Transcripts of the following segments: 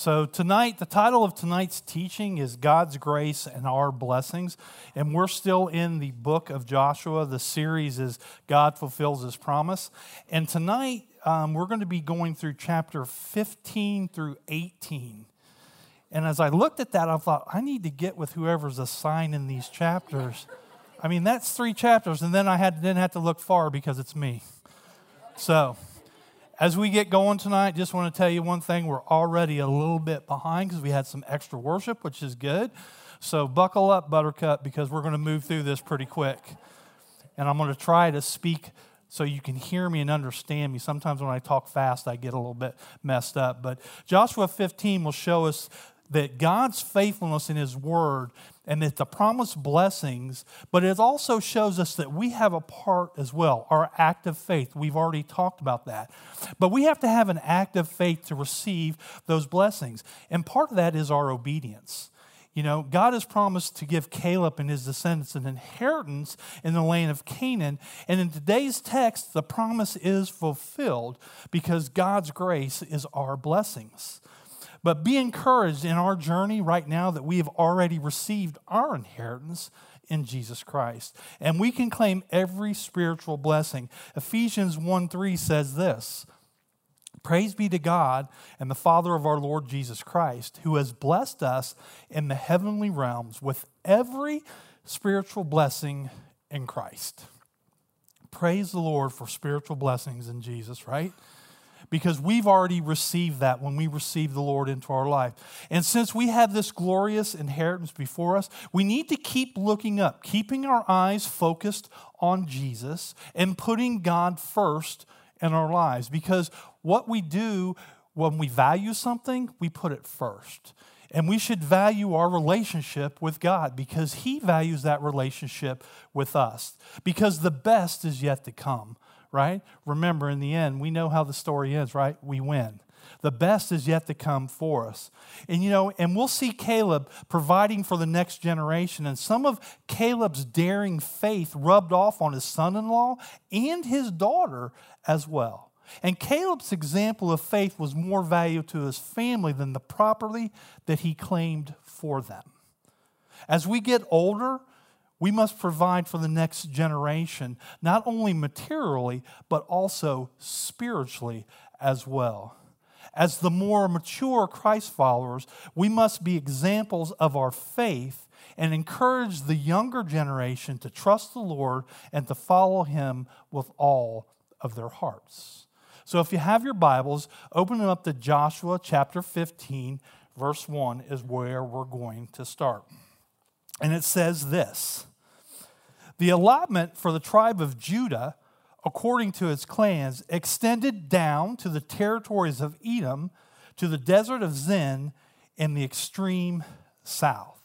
So, tonight, the title of tonight's teaching is God's Grace and Our Blessings. And we're still in the book of Joshua. The series is God Fulfills His Promise. And tonight, um, we're going to be going through chapter 15 through 18. And as I looked at that, I thought, I need to get with whoever's assigning these chapters. I mean, that's three chapters, and then I had, didn't have to look far because it's me. So, as we get going tonight, just want to tell you one thing. We're already a little bit behind because we had some extra worship, which is good. So buckle up, Buttercup, because we're going to move through this pretty quick. And I'm going to try to speak so you can hear me and understand me. Sometimes when I talk fast, I get a little bit messed up. But Joshua 15 will show us that God's faithfulness in His Word and it's the promised blessings, but it also shows us that we have a part as well, our active faith. We've already talked about that. But we have to have an active faith to receive those blessings. And part of that is our obedience. You know, God has promised to give Caleb and his descendants an inheritance in the land of Canaan. And in today's text, the promise is fulfilled because God's grace is our blessings. But be encouraged in our journey right now that we have already received our inheritance in Jesus Christ. And we can claim every spiritual blessing. Ephesians 1 3 says this Praise be to God and the Father of our Lord Jesus Christ, who has blessed us in the heavenly realms with every spiritual blessing in Christ. Praise the Lord for spiritual blessings in Jesus, right? Because we've already received that when we receive the Lord into our life. And since we have this glorious inheritance before us, we need to keep looking up, keeping our eyes focused on Jesus and putting God first in our lives because what we do when we value something, we put it first. And we should value our relationship with God because He values that relationship with us. Because the best is yet to come right? Remember, in the end, we know how the story is, right? We win. The best is yet to come for us. And you know, and we'll see Caleb providing for the next generation. And some of Caleb's daring faith rubbed off on his son in law and his daughter as well. And Caleb's example of faith was more valuable to his family than the property that he claimed for them. As we get older, we must provide for the next generation, not only materially, but also spiritually as well. As the more mature Christ followers, we must be examples of our faith and encourage the younger generation to trust the Lord and to follow Him with all of their hearts. So if you have your Bibles, open them up to Joshua chapter 15, verse 1 is where we're going to start. And it says this The allotment for the tribe of Judah, according to its clans, extended down to the territories of Edom, to the desert of Zin, in the extreme south.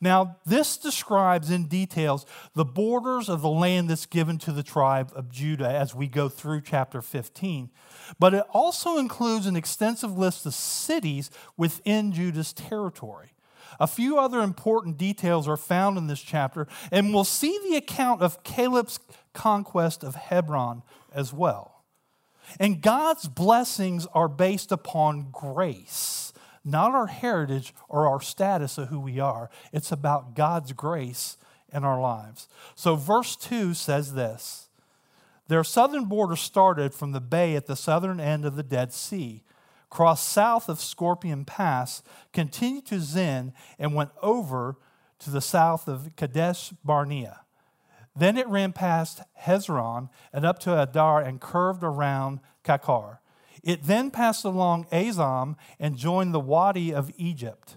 Now, this describes in details the borders of the land that's given to the tribe of Judah as we go through chapter 15. But it also includes an extensive list of cities within Judah's territory. A few other important details are found in this chapter, and we'll see the account of Caleb's conquest of Hebron as well. And God's blessings are based upon grace, not our heritage or our status of who we are. It's about God's grace in our lives. So, verse 2 says this Their southern border started from the bay at the southern end of the Dead Sea crossed south of Scorpion Pass, continued to Zin, and went over to the south of Kadesh Barnea. Then it ran past Hezron and up to Addar and curved around Karkar. It then passed along Azam and joined the Wadi of Egypt,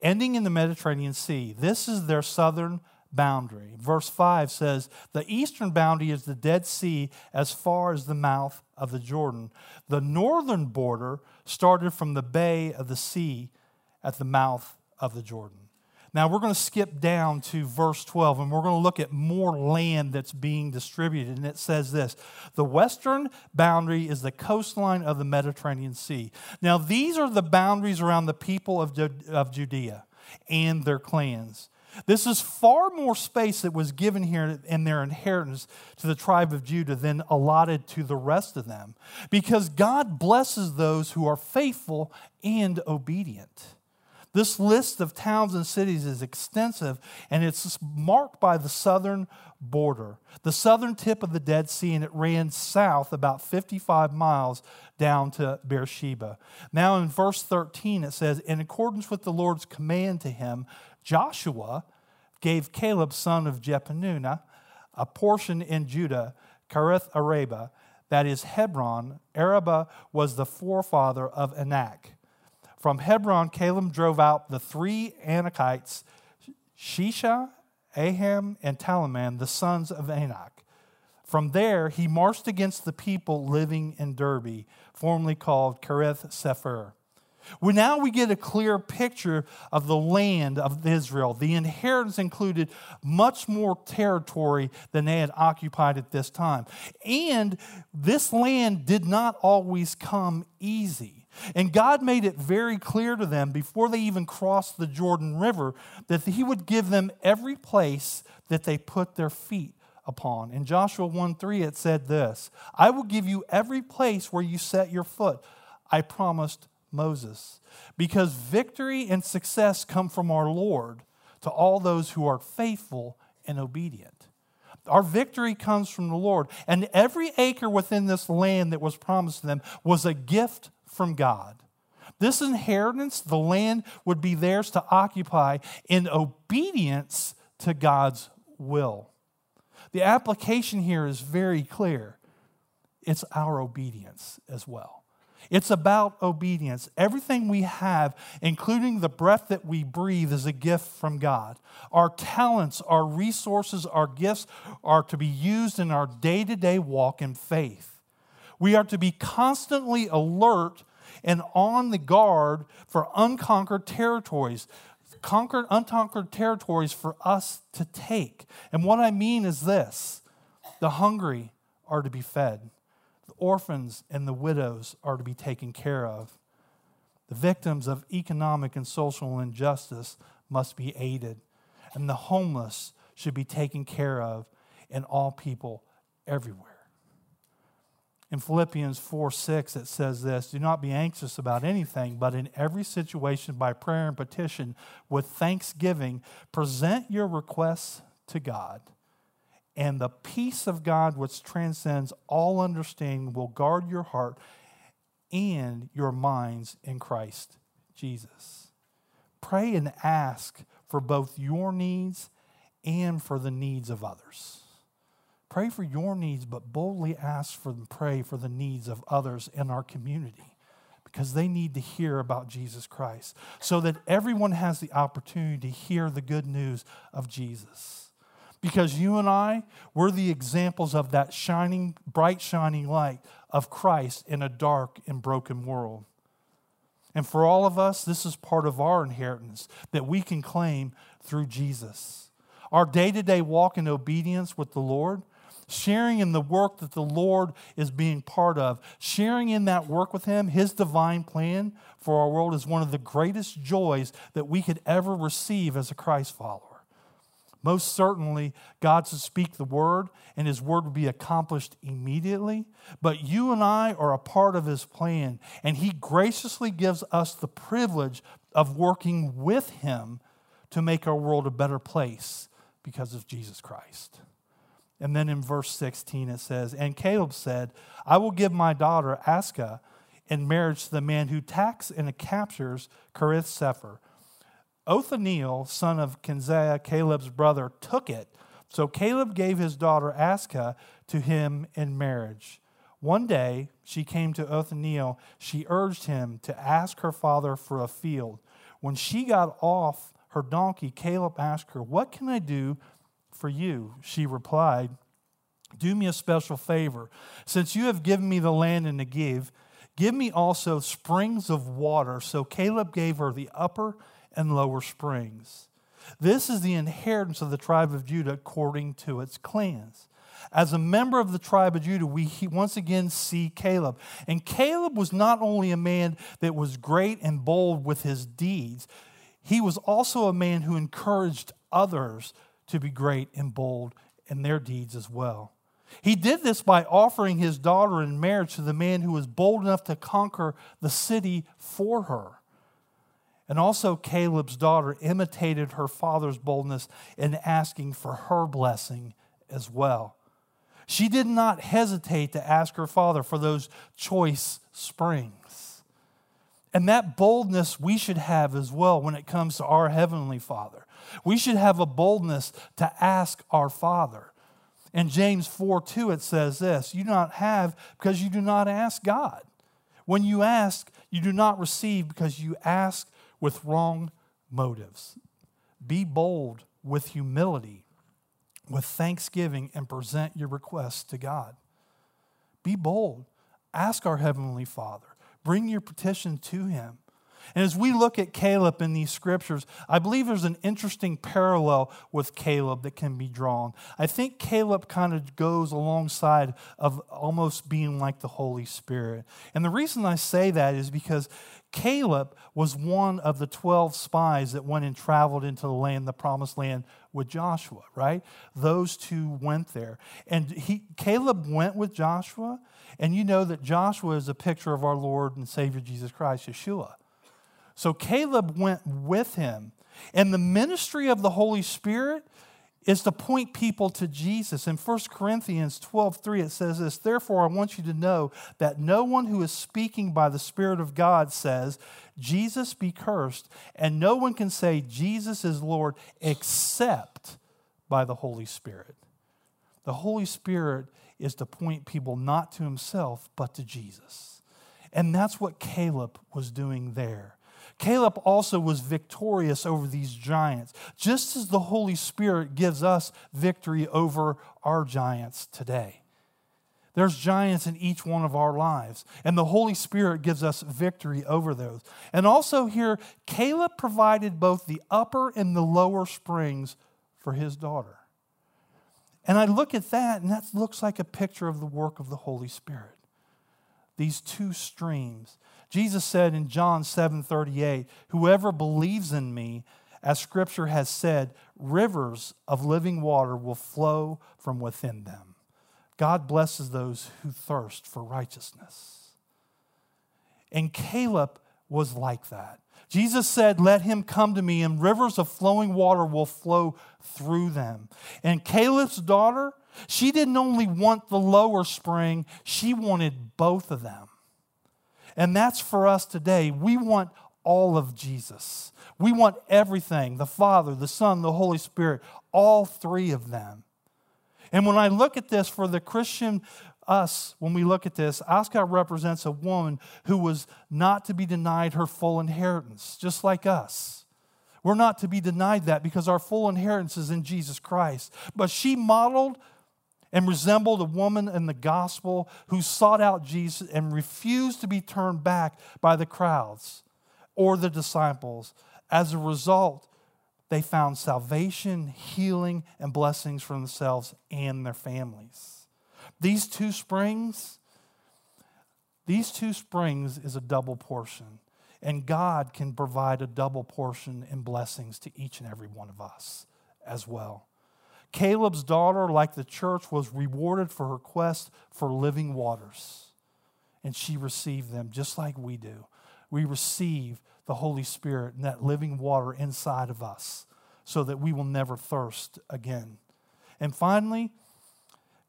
ending in the Mediterranean Sea. This is their southern boundary. Verse 5 says, The eastern boundary is the Dead Sea as far as the mouth of the Jordan. The northern border started from the bay of the sea at the mouth of the Jordan. Now we're going to skip down to verse 12 and we're going to look at more land that's being distributed. And it says this The western boundary is the coastline of the Mediterranean Sea. Now these are the boundaries around the people of, of Judea and their clans. This is far more space that was given here in their inheritance to the tribe of Judah than allotted to the rest of them, because God blesses those who are faithful and obedient. This list of towns and cities is extensive and it's marked by the southern border, the southern tip of the Dead Sea, and it ran south about 55 miles down to Beersheba. Now, in verse 13, it says, In accordance with the Lord's command to him, Joshua gave Caleb, son of Jephunneh, a portion in Judah, Kiriath Arba, that is Hebron. Araba was the forefather of Anak. From Hebron, Caleb drove out the three Anakites, Sheshai, Aham, and Talmai, the sons of Anak. From there, he marched against the people living in Debir, formerly called Kiriath Sepher. Well, now we get a clear picture of the land of Israel. The inheritance included much more territory than they had occupied at this time. And this land did not always come easy. And God made it very clear to them before they even crossed the Jordan River that He would give them every place that they put their feet upon. In Joshua 1 3, it said this I will give you every place where you set your foot. I promised Moses. Because victory and success come from our Lord to all those who are faithful and obedient. Our victory comes from the Lord. And every acre within this land that was promised to them was a gift from God. This inheritance, the land, would be theirs to occupy in obedience to God's will. The application here is very clear it's our obedience as well. It's about obedience. Everything we have, including the breath that we breathe, is a gift from God. Our talents, our resources, our gifts are to be used in our day to day walk in faith. We are to be constantly alert and on the guard for unconquered territories. Conquered, unconquered territories for us to take. And what I mean is this the hungry are to be fed, orphans and the widows are to be taken care of. The victims of economic and social injustice must be aided, and the homeless should be taken care of, and all people everywhere. In Philippians 4 6, it says this Do not be anxious about anything, but in every situation, by prayer and petition, with thanksgiving, present your requests to God. And the peace of God, which transcends all understanding, will guard your heart and your minds in Christ Jesus. Pray and ask for both your needs and for the needs of others. Pray for your needs, but boldly ask for and pray for the needs of others in our community because they need to hear about Jesus Christ so that everyone has the opportunity to hear the good news of Jesus. Because you and I, we're the examples of that shining, bright, shining light of Christ in a dark and broken world. And for all of us, this is part of our inheritance that we can claim through Jesus. Our day to day walk in obedience with the Lord sharing in the work that the Lord is being part of, sharing in that work with Him, His divine plan for our world is one of the greatest joys that we could ever receive as a Christ follower. Most certainly, God to speak the word, and his word will be accomplished immediately. But you and I are a part of his plan, and he graciously gives us the privilege of working with him to make our world a better place because of Jesus Christ. And then in verse 16 it says, And Caleb said, I will give my daughter Aksah in marriage to the man who attacks and captures Kiriath Sepher. Othniel, son of Kenziah, Caleb's brother, took it. So Caleb gave his daughter Aksah to him in marriage. One day she came to Othniel. She urged him to ask her father for a field. When she got off her donkey, Caleb asked her, What can I do for you. She replied, Do me a special favor. Since you have given me the land in Negev, give me also springs of water. So Caleb gave her the upper and lower springs. This is the inheritance of the tribe of Judah according to its clans. As a member of the tribe of Judah, we once again see Caleb. And Caleb was not only a man that was great and bold with his deeds, he was also a man who encouraged others to be great and bold in their deeds as well. He did this by offering his daughter in marriage to the man who was bold enough to conquer the city for her. And also, Caleb's daughter imitated her father's boldness in asking for her blessing as well. She did not hesitate to ask her father for those choice springs. And that boldness we should have as well when it comes to our Heavenly Father. We should have a boldness to ask our Father. In James 4 2, it says this You do not have because you do not ask God. When you ask, you do not receive because you ask with wrong motives. Be bold with humility, with thanksgiving, and present your requests to God. Be bold. Ask our Heavenly Father. Bring your petition to Him. And as we look at Caleb in these scriptures, I believe there's an interesting parallel with Caleb that can be drawn. I think Caleb kind of goes alongside of almost being like the Holy Spirit. And the reason I say that is because Caleb was one of the 12 spies that went and traveled into the land, the promised land, with Joshua, right? Those two went there. And he, Caleb went with Joshua, and you know that Joshua is a picture of our Lord and Savior Jesus Christ, Yeshua. So Caleb went with him. And the ministry of the Holy Spirit is to point people to Jesus. In 1 Corinthians 12 3, it says this Therefore, I want you to know that no one who is speaking by the Spirit of God says, Jesus be cursed, and no one can say, Jesus is Lord, except by the Holy Spirit. The Holy Spirit is to point people not to himself, but to Jesus. And that's what Caleb was doing there. Caleb also was victorious over these giants, just as the Holy Spirit gives us victory over our giants today. There's giants in each one of our lives, and the Holy Spirit gives us victory over those. And also, here, Caleb provided both the upper and the lower springs for his daughter. And I look at that, and that looks like a picture of the work of the Holy Spirit. These two streams Jesus said in John 7 38, Whoever believes in me, as scripture has said, rivers of living water will flow from within them. God blesses those who thirst for righteousness. And Caleb was like that. Jesus said, Let him come to me, and rivers of flowing water will flow through them. And Caleb's daughter, she didn't only want the lower spring, she wanted both of them. And that's for us today. We want all of Jesus. We want everything the Father, the Son, the Holy Spirit, all three of them. And when I look at this for the Christian, us, when we look at this, Aksah represents a woman who was not to be denied her full inheritance, just like us. We're not to be denied that because our full inheritance is in Jesus Christ. But she modeled and resembled a woman in the gospel who sought out Jesus and refused to be turned back by the crowds or the disciples. As a result, they found salvation, healing, and blessings for themselves and their families. These two springs, these two springs is a double portion. And God can provide a double portion in blessings to each and every one of us as well. Caleb's daughter, like the church, was rewarded for her quest for living waters. And she received them just like we do. We receive the Holy Spirit and that living water inside of us so that we will never thirst again. And finally,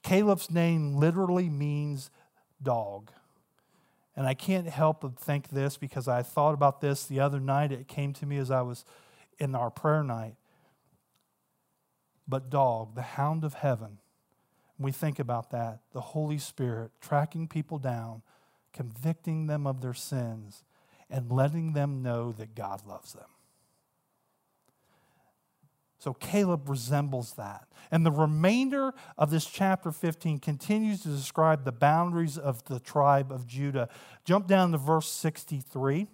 Caleb's name literally means dog. And I can't help but think this because I thought about this the other night. It came to me as I was in our prayer night but dog, the hound of heaven. we think about that, the Holy Spirit tracking people down, convicting them of their sins, and letting them know that God loves them. So Caleb resembles that. And the remainder of this chapter 15 continues to describe the boundaries of the tribe of Judah. Jump down to verse 63.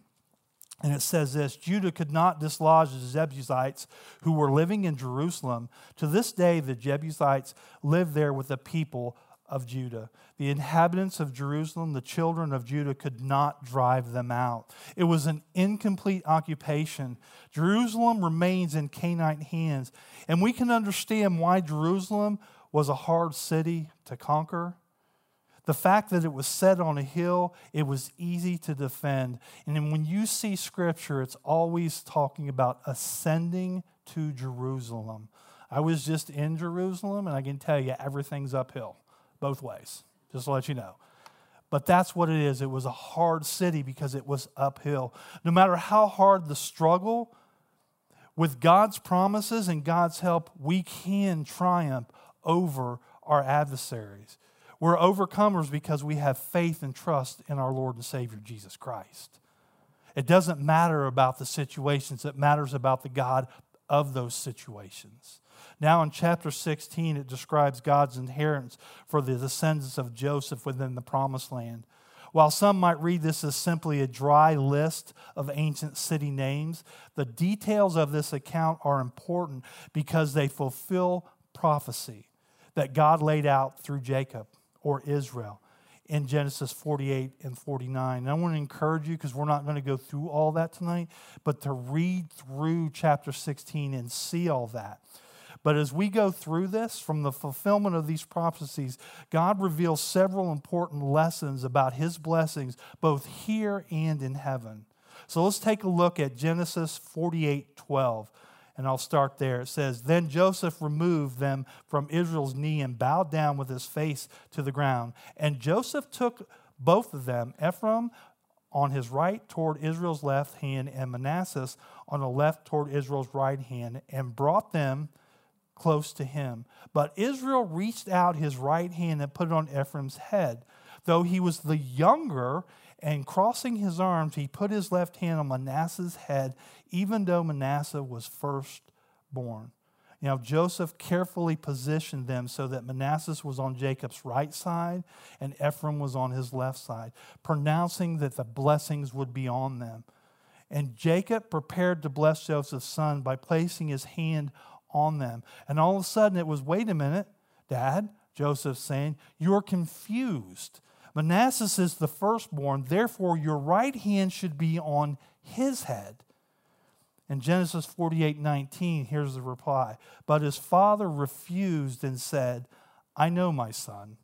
And it says this Judah could not dislodge the Jebusites who were living in Jerusalem. To this day, the Jebusites live there with the people of Judah. The inhabitants of Jerusalem, the children of Judah, could not drive them out. It was an incomplete occupation. Jerusalem remains in Canaanite hands. And we can understand why Jerusalem was a hard city to conquer. The fact that it was set on a hill, it was easy to defend. And when you see scripture, it's always talking about ascending to Jerusalem. I was just in Jerusalem, and I can tell you everything's uphill both ways, just to let you know. But that's what it is. It was a hard city because it was uphill. No matter how hard the struggle, with God's promises and God's help, we can triumph over our adversaries. We're overcomers because we have faith and trust in our Lord and Savior Jesus Christ. It doesn't matter about the situations, it matters about the God of those situations. Now, in chapter 16, it describes God's inheritance for the descendants of Joseph within the promised land. While some might read this as simply a dry list of ancient city names, the details of this account are important because they fulfill prophecy that God laid out through Jacob or Israel in Genesis 48 and 49. And I want to encourage you, because we're not going to go through all that tonight, but to read through chapter 16 and see all that. But as we go through this, from the fulfillment of these prophecies, God reveals several important lessons about his blessings, both here and in heaven. So let's take a look at Genesis 48 12. And I'll start there. It says, Then Joseph removed them from Israel's knee and bowed down with his face to the ground. And Joseph took both of them, Ephraim on his right toward Israel's left hand, and Manasseh on the left toward Israel's right hand, and brought them close to him. But Israel reached out his right hand and put it on Ephraim's head. Though he was the younger, and crossing his arms, he put his left hand on Manasseh's head, even though Manasseh was firstborn. Now, Joseph carefully positioned them so that Manasseh was on Jacob's right side and Ephraim was on his left side, pronouncing that the blessings would be on them. And Jacob prepared to bless Joseph's son by placing his hand on them. And all of a sudden it was, wait a minute, Dad, Joseph saying, you're confused. Manasseh is the firstborn, therefore your right hand should be on his head. In Genesis 48 19, here's the reply. But his father refused and said, I know, my son,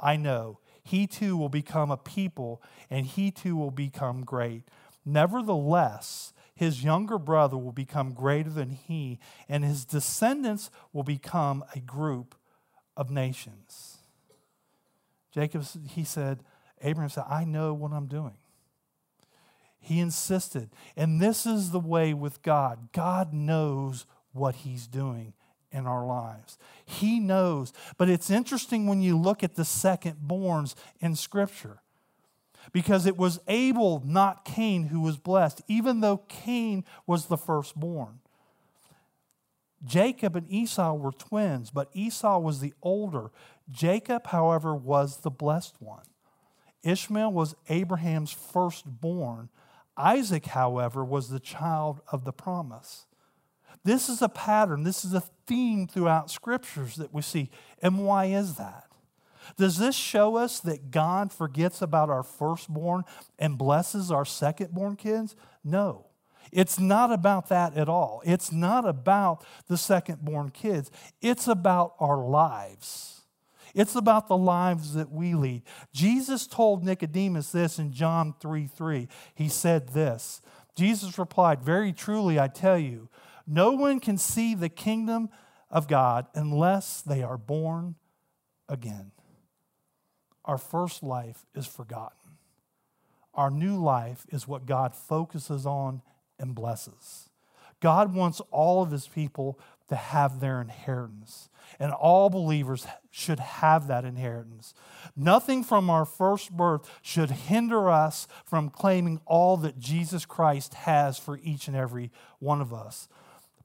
I know. He too will become a people, and he too will become great. Nevertheless, his younger brother will become greater than he, and his descendants will become a group of nations. Jacob, he said, Abraham said, I know what I'm doing. He insisted. And this is the way with God God knows what he's doing in our lives. He knows. But it's interesting when you look at the second borns in Scripture because it was Abel, not Cain, who was blessed, even though Cain was the firstborn. Jacob and Esau were twins, but Esau was the older. Jacob, however, was the blessed one. Ishmael was Abraham's firstborn. Isaac, however, was the child of the promise. This is a pattern, this is a theme throughout scriptures that we see. And why is that? Does this show us that God forgets about our firstborn and blesses our secondborn kids? No. It's not about that at all. It's not about the secondborn kids. It's about our lives. It's about the lives that we lead. Jesus told Nicodemus this in John 3 3. He said this Jesus replied, Very truly, I tell you, no one can see the kingdom of God unless they are born again our first life is forgotten. Our new life is what God focuses on and blesses. God wants all of his people to have their inheritance, and all believers should have that inheritance. Nothing from our first birth should hinder us from claiming all that Jesus Christ has for each and every one of us.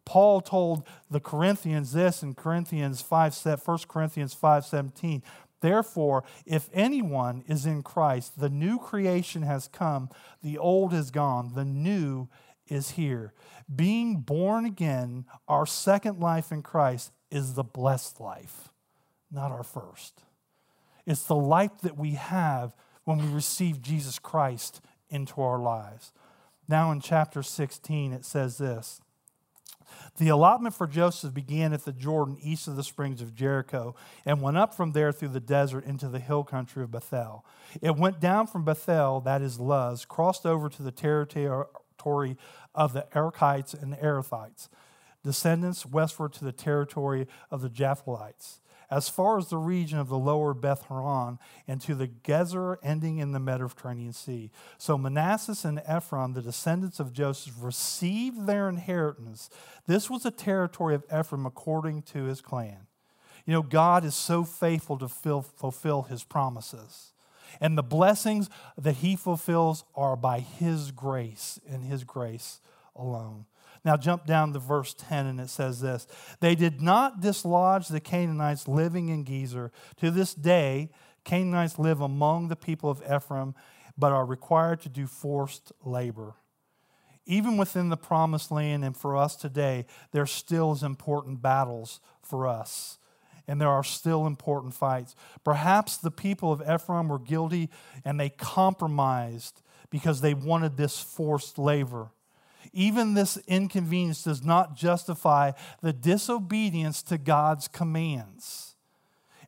Paul told the Corinthians this in Corinthians 5, 1 Corinthians 5:17. Therefore, if anyone is in Christ, the new creation has come, the old is gone, the new is here. Being born again, our second life in Christ is the blessed life, not our first. It's the life that we have when we receive Jesus Christ into our lives. Now, in chapter 16, it says this The allotment for Joseph began at the Jordan east of the springs of Jericho and went up from there through the desert into the hill country of Bethel. It went down from Bethel, that is Luz, crossed over to the territory of the Arkites and the Arathites, descendants westward to the territory of the Japhleites as far as the region of the lower Beth Horon and to the Gezer ending in the Mediterranean Sea. So Manasseh and Ephraim, the descendants of Joseph, received their inheritance. This was the territory of Ephraim according to his clan. You know, God is so faithful to fulfill his promises. And the blessings that he fulfills are by his grace and his grace alone. Now, jump down to verse 10, and it says this They did not dislodge the Canaanites living in Gezer. To this day, Canaanites live among the people of Ephraim, but are required to do forced labor. Even within the promised land and for us today, there still is important battles for us. And there are still important fights. Perhaps the people of Ephraim were guilty and they compromised because they wanted this forced labor. Even this inconvenience does not justify the disobedience to God's commands.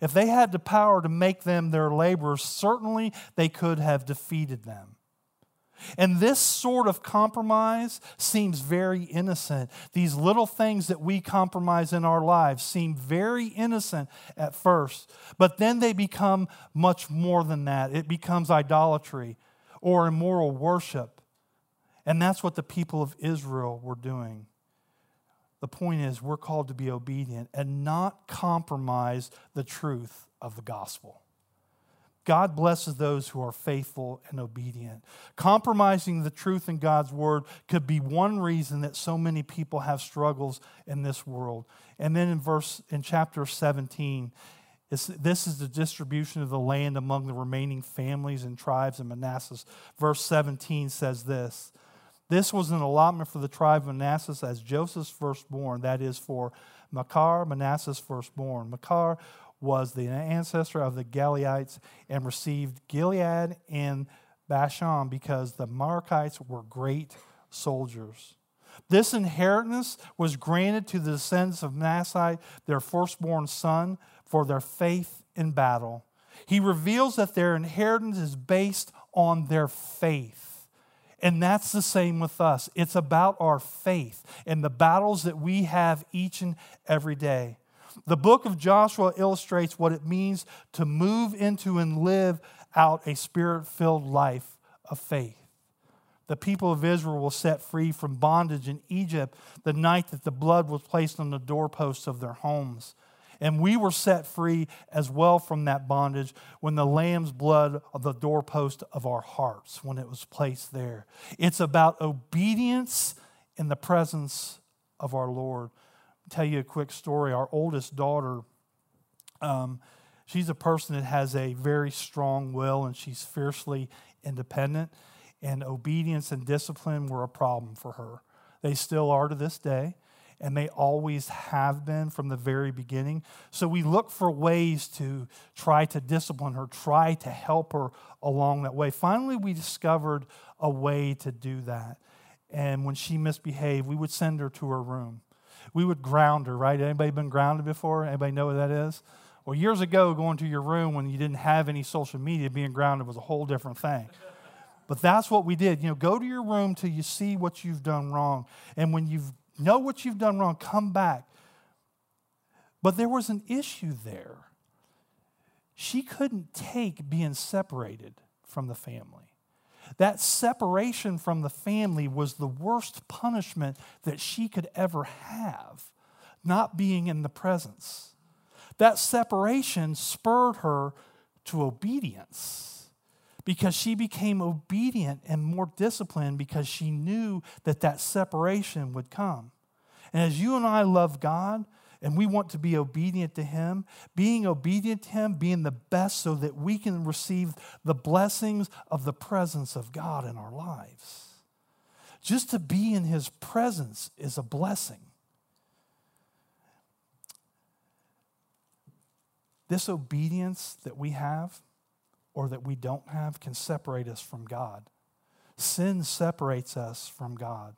If they had the power to make them their laborers, certainly they could have defeated them. And this sort of compromise seems very innocent. These little things that we compromise in our lives seem very innocent at first, but then they become much more than that. It becomes idolatry or immoral worship. And that's what the people of Israel were doing. The point is, we're called to be obedient and not compromise the truth of the gospel. God blesses those who are faithful and obedient. Compromising the truth in God's word could be one reason that so many people have struggles in this world. And then in verse in chapter 17, this is the distribution of the land among the remaining families and tribes in Manasseh. Verse 17 says this this was an allotment for the tribe of Manasseh as Joseph's firstborn, that is, for Machir, Manasseh's firstborn. Machir was the ancestor of the Gileadites and received Gilead and Bashan because the Marakites were great soldiers. This inheritance was granted to the descendants of Manasseh, their firstborn son, for their faith in battle. He reveals that their inheritance is based on their faith. And that's the same with us. It's about our faith and the battles that we have each and every day. The book of Joshua illustrates what it means to move into and live out a spirit filled life of faith. The people of Israel were set free from bondage in Egypt the night that the blood was placed on the doorposts of their homes. And we were set free as well from that bondage when the lamb's blood of the doorpost of our hearts, when it was placed there. It's about obedience in the presence of our Lord. Tell you a quick story. Our oldest daughter, um, she's a person that has a very strong will and she's fiercely independent. And obedience and discipline were a problem for her. They still are to this day and they always have been from the very beginning. So we look for ways to try to discipline her, try to help her along that way. Finally, we discovered a way to do that. And when she misbehaved, we would send her to her room. We would ground her, right? Anybody been grounded before? Anybody know what that is? Well, years ago, going to your room when you didn't have any social media, being grounded was a whole different thing. But that's what we did. You know, go to your room till you see what you've done wrong. And when you've Know what you've done wrong, come back. But there was an issue there. She couldn't take being separated from the family. That separation from the family was the worst punishment that she could ever have, not being in the presence. That separation spurred her to obedience because she became obedient and more disciplined because she knew that that separation would come. And as you and I love God and we want to be obedient to Him, being obedient to Him, being the best so that we can receive the blessings of the presence of God in our lives. Just to be in His presence is a blessing. This obedience that we have or that we don't have can separate us from God. Sin separates us from God.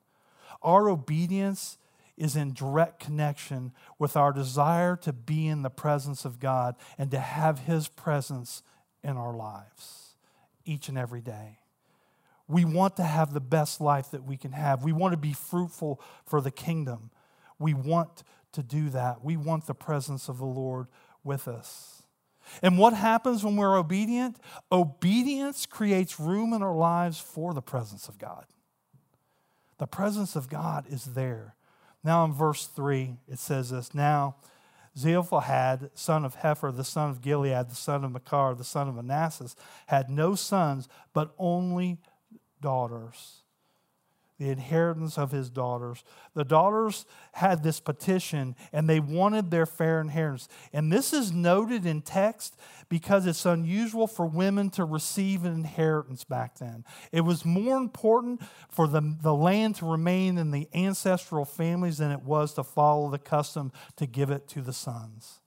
Our obedience is in direct connection with our desire to be in the presence of God and to have His presence in our lives each and every day. We want to have the best life that we can have. We want to be fruitful for the kingdom. We want to do that. We want the presence of the Lord with us. And what happens when we're obedient? Obedience creates room in our lives for the presence of God. The presence of God is there. Now, in verse 3, it says this Now, Zelophehad, son of Hepher, the son of Gilead, the son of Machir, the son of Manasseh, had no sons, but only daughters the inheritance of his daughters. The daughters had this petition and they wanted their fair inheritance. And this is noted in text because it's unusual for women to receive an inheritance back then. It was more important for the, the land to remain in the ancestral families than it was to follow the custom to give it to the sons.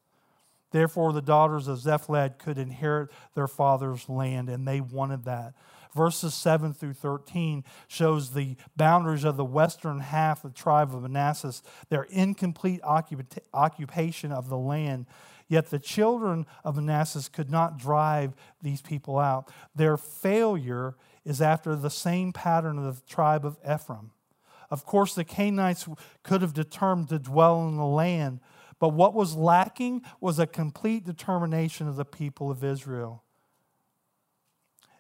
Therefore, the daughters of Zelophehad could inherit their father's land, and they wanted that. Verses 7 through 13 shows the boundaries of the western half of the tribe of Manasseh, their incomplete occupation of the land. Yet the children of Manasseh could not drive these people out. Their failure is after the same pattern of the tribe of Ephraim. Of course, the Canaanites could have determined to dwell in the land, but what was lacking was a complete determination of the people of Israel.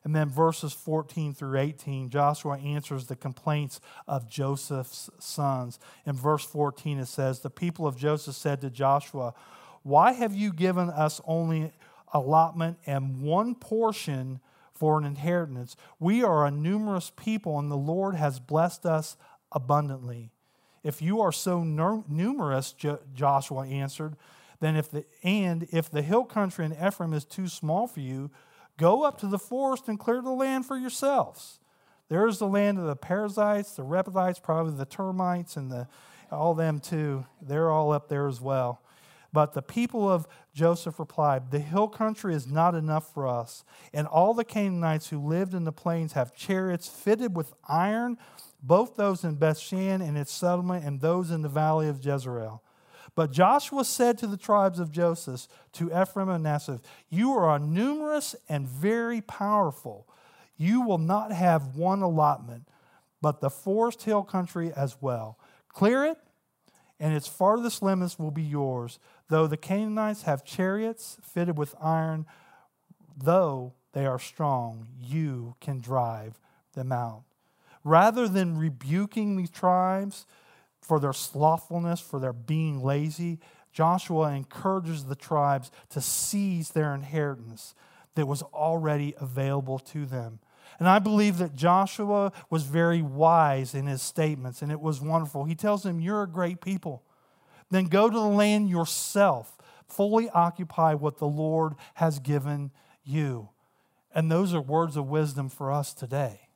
And then verses 14 through 18, Joshua answers the complaints of Joseph's sons. In verse 14, it says, The people of Joseph said to Joshua, Why have you given us only allotment and one portion for an inheritance? We are a numerous people, and the Lord has blessed us abundantly. If you are so numerous, Joshua answered, then if the and if the hill country in Ephraim is too small for you, Go up to the forest and clear the land for yourselves. There's the land of the Perizzites, the Rephaites, probably the termites, and the, all them too. They're all up there as well. But the people of Joseph replied, The hill country is not enough for us, and all the Canaanites who lived in the plains have chariots fitted with iron, both those in Bethshan and its settlement, and those in the valley of Jezreel. But Joshua said to the tribes of Joseph, to Ephraim and Manasseh, You are numerous and very powerful. You will not have one allotment, but the forest hill country as well. Clear it, and its farthest limits will be yours. Though the Canaanites have chariots fitted with iron, though they are strong, you can drive them out. Rather than rebuking these tribes, for their slothfulness, for their being lazy, Joshua encourages the tribes to seize their inheritance that was already available to them. And I believe that Joshua was very wise in his statements, and it was wonderful. He tells them, You're a great people. Then go to the land yourself, fully occupy what the Lord has given you. And those are words of wisdom for us today.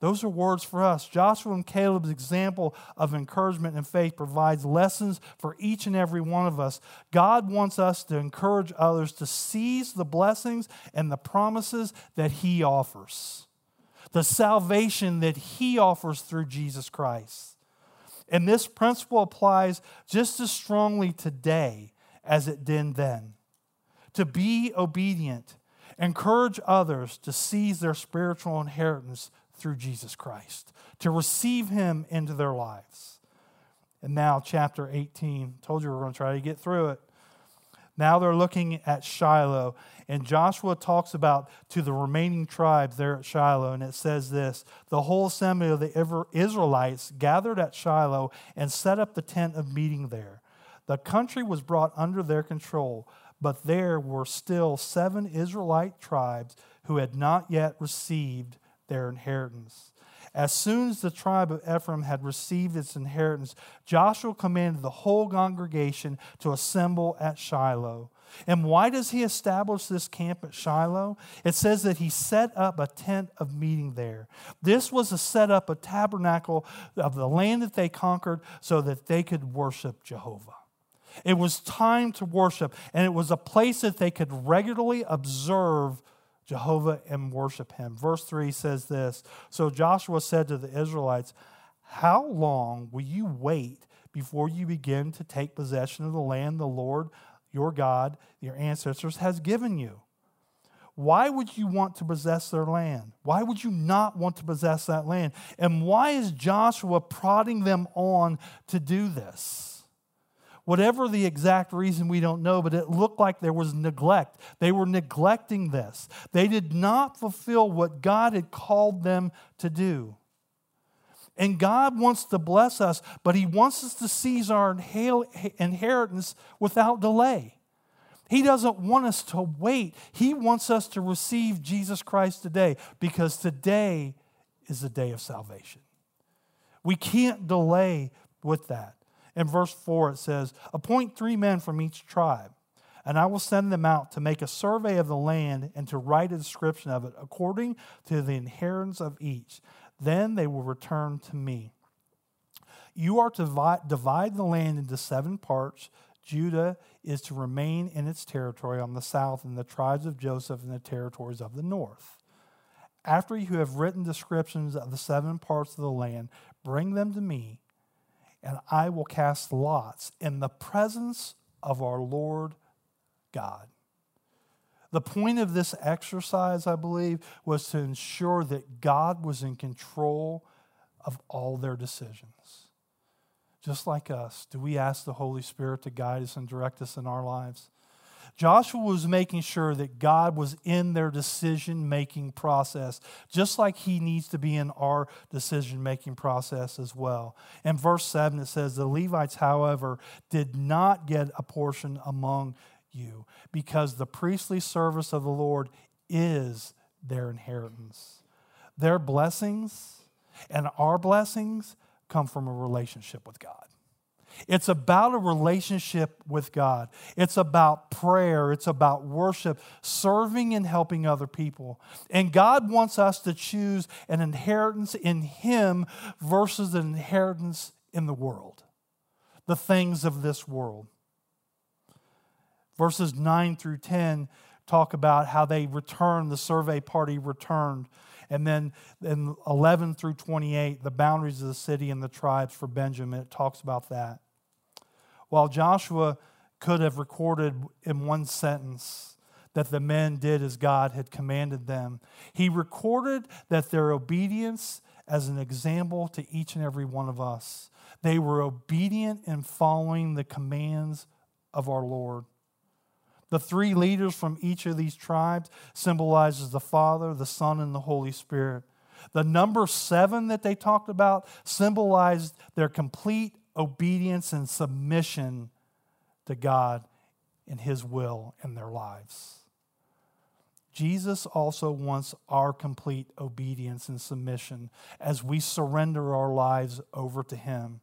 Those are words for us. Joshua and Caleb's example of encouragement and faith provides lessons for each and every one of us. God wants us to encourage others to seize the blessings and the promises that He offers, the salvation that He offers through Jesus Christ. And this principle applies just as strongly today as it did then. To be obedient, encourage others to seize their spiritual inheritance through Jesus Christ, to receive him into their lives. And now, chapter 18. Told you we are going to try to get through it. Now they're looking at Shiloh, and Joshua talks about to the remaining tribes there at Shiloh, and it says this The whole assembly of the Israelites gathered at Shiloh and set up the tent of meeting there. The country was brought under their control, but there were still seven Israelite tribes who had not yet received their inheritance. As soon as the tribe of Ephraim had received its inheritance, Joshua commanded the whole congregation to assemble at Shiloh. And why does he establish this camp at Shiloh? It says that he set up a tent of meeting there. This was to set up a tabernacle of the land that they conquered so that they could worship Jehovah. It was time to worship, and it was a place that they could regularly observe Jehovah and worship him. Verse 3 says this So Joshua said to the Israelites, How long will you wait before you begin to take possession of the land the Lord your God, your ancestors, has given you? Why would you want to possess their land? Why would you not want to possess that land? And why is Joshua prodding them on to do this? Whatever the exact reason, we don't know, but it looked like there was neglect. They were neglecting this. They did not fulfill what God had called them to do. And God wants to bless us, but He wants us to seize our inheritance without delay. He doesn't want us to wait. He wants us to receive Jesus Christ today because today is the day of salvation. We can't delay with that. In verse 4, it says, Appoint three men from each tribe, and I will send them out to make a survey of the land and to write a description of it according to the inheritance of each. Then they will return to me. You are to divide the land into seven parts. Judah is to remain in its territory on the south, and the tribes of Joseph in the territories of the north. After you have written descriptions of the seven parts of the land, bring them to me and I will cast lots in the presence of our Lord God. The point of this exercise, I believe, was to ensure that God was in control of all their decisions. Just like us, do we ask the Holy Spirit to guide us and direct us in our lives? Joshua was making sure that God was in their decision making process, just like he needs to be in our decision making process as well. In verse 7, it says, The Levites, however, did not get a portion among you because the priestly service of the Lord is their inheritance. Their blessings and our blessings come from a relationship with God. It's about a relationship with God. It's about prayer. It's about worship, serving and helping other people. And God wants us to choose an inheritance in Him versus an inheritance in the world, the things of this world. Verses 9 through 10 talk about how they returned, the survey party returned. And then in 11 through 28, the boundaries of the city and the tribes for Benjamin, it talks about that. While Joshua could have recorded in one sentence that the men did as God had commanded them, he recorded that their obedience as an example to each and every one of us. They were obedient in following the commands of our Lord. The three leaders from each of these tribes symbolizes the Father, the Son, and the Holy Spirit. The number seven that they talked about symbolized their complete obedience and submission to God and His will in their lives. Jesus also wants our complete obedience and submission as we surrender our lives over to Him.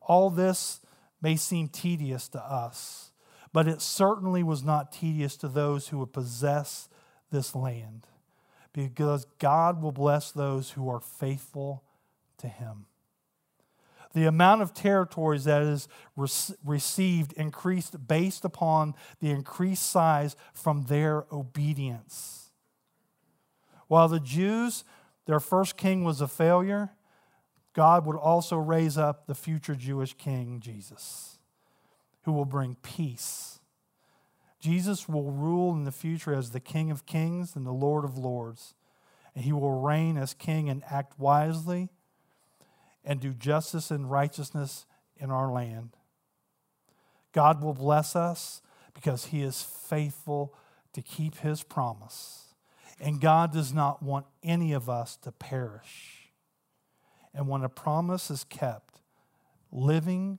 All this may seem tedious to us, but it certainly was not tedious to those who would possess this land, because God will bless those who are faithful to Him the amount of territories that is re- received increased based upon the increased size from their obedience. While the Jews, their first king was a failure, God would also raise up the future Jewish king, Jesus, who will bring peace. Jesus will rule in the future as the King of kings and the Lord of lords. And he will reign as king and act wisely and do justice and righteousness in our land. God will bless us because He is faithful to keep His promise. And God does not want any of us to perish. And when a promise is kept, living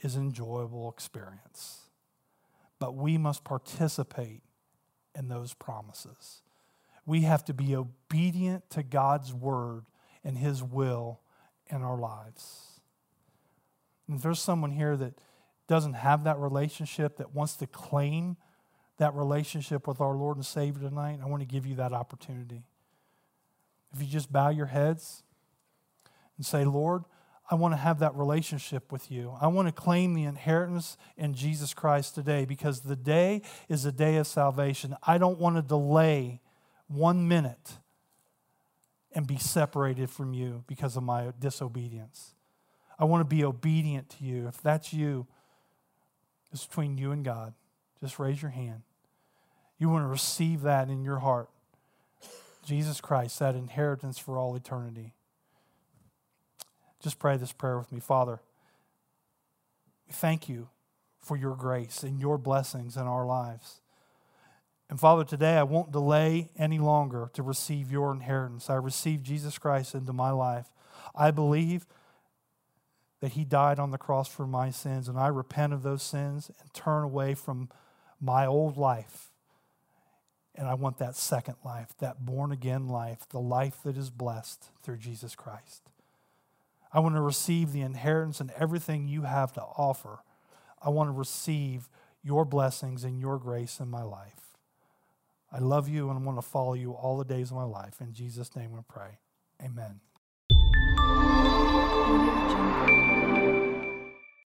is an enjoyable experience. But we must participate in those promises. We have to be obedient to God's word and His will in our lives. And if there's someone here that doesn't have that relationship, that wants to claim that relationship with our Lord and Savior tonight, I want to give you that opportunity. If you just bow your heads and say, Lord, I want to have that relationship with you. I want to claim the inheritance in Jesus Christ today because the day is a day of salvation. I don't want to delay one minute and be separated from you because of my disobedience. I want to be obedient to you. If that's you, it's between you and God. Just raise your hand. You want to receive that in your heart. Jesus Christ, that inheritance for all eternity. Just pray this prayer with me. Father, we thank you for your grace and your blessings in our lives. And Father, today I won't delay any longer to receive your inheritance. I receive Jesus Christ into my life. I believe that he died on the cross for my sins, and I repent of those sins and turn away from my old life. And I want that second life, that born again life, the life that is blessed through Jesus Christ. I want to receive the inheritance and everything you have to offer. I want to receive your blessings and your grace in my life. I love you and I want to follow you all the days of my life. In Jesus' name we pray. Amen.